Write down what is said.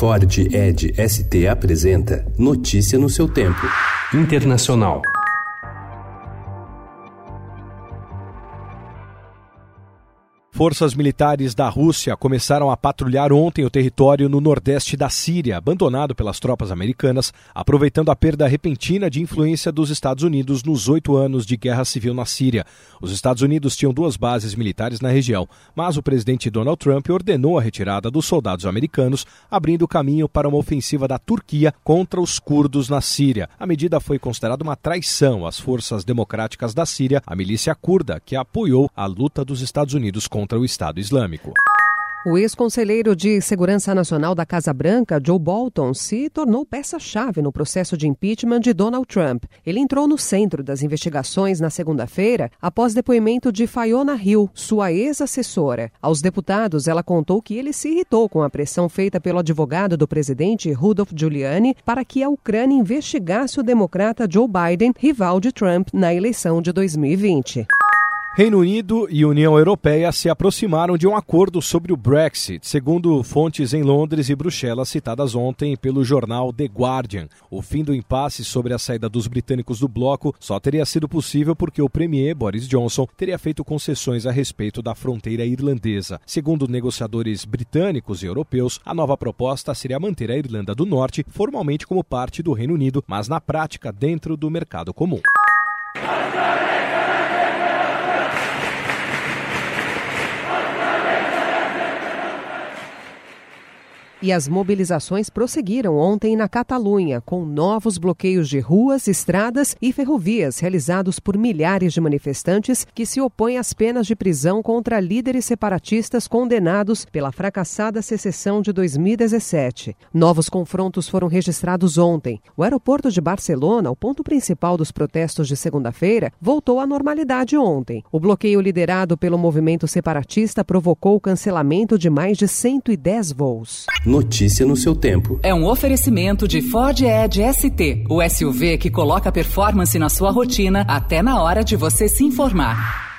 Ford Ed ST apresenta Notícia no seu tempo. Internacional. Forças militares da Rússia começaram a patrulhar ontem o território no nordeste da Síria, abandonado pelas tropas americanas, aproveitando a perda repentina de influência dos Estados Unidos nos oito anos de guerra civil na Síria. Os Estados Unidos tinham duas bases militares na região, mas o presidente Donald Trump ordenou a retirada dos soldados americanos, abrindo caminho para uma ofensiva da Turquia contra os curdos na Síria. A medida foi considerada uma traição às forças democráticas da Síria, a milícia curda, que apoiou a luta dos Estados Unidos contra contra o Estado Islâmico. O ex-conselheiro de Segurança Nacional da Casa Branca, Joe Bolton, se tornou peça-chave no processo de impeachment de Donald Trump. Ele entrou no centro das investigações na segunda-feira, após depoimento de Fiona Hill, sua ex-assessora. Aos deputados, ela contou que ele se irritou com a pressão feita pelo advogado do presidente, Rudolph Giuliani, para que a Ucrânia investigasse o democrata Joe Biden, rival de Trump, na eleição de 2020. Reino Unido e União Europeia se aproximaram de um acordo sobre o Brexit, segundo fontes em Londres e Bruxelas citadas ontem pelo jornal The Guardian. O fim do impasse sobre a saída dos britânicos do bloco só teria sido possível porque o premier Boris Johnson teria feito concessões a respeito da fronteira irlandesa. Segundo negociadores britânicos e europeus, a nova proposta seria manter a Irlanda do Norte formalmente como parte do Reino Unido, mas na prática dentro do mercado comum. E as mobilizações prosseguiram ontem na Catalunha, com novos bloqueios de ruas, estradas e ferrovias realizados por milhares de manifestantes que se opõem às penas de prisão contra líderes separatistas condenados pela fracassada secessão de 2017. Novos confrontos foram registrados ontem. O aeroporto de Barcelona, o ponto principal dos protestos de segunda-feira, voltou à normalidade ontem. O bloqueio liderado pelo movimento separatista provocou o cancelamento de mais de 110 voos. Notícia no seu tempo. É um oferecimento de Ford Edge ST, o SUV que coloca performance na sua rotina até na hora de você se informar.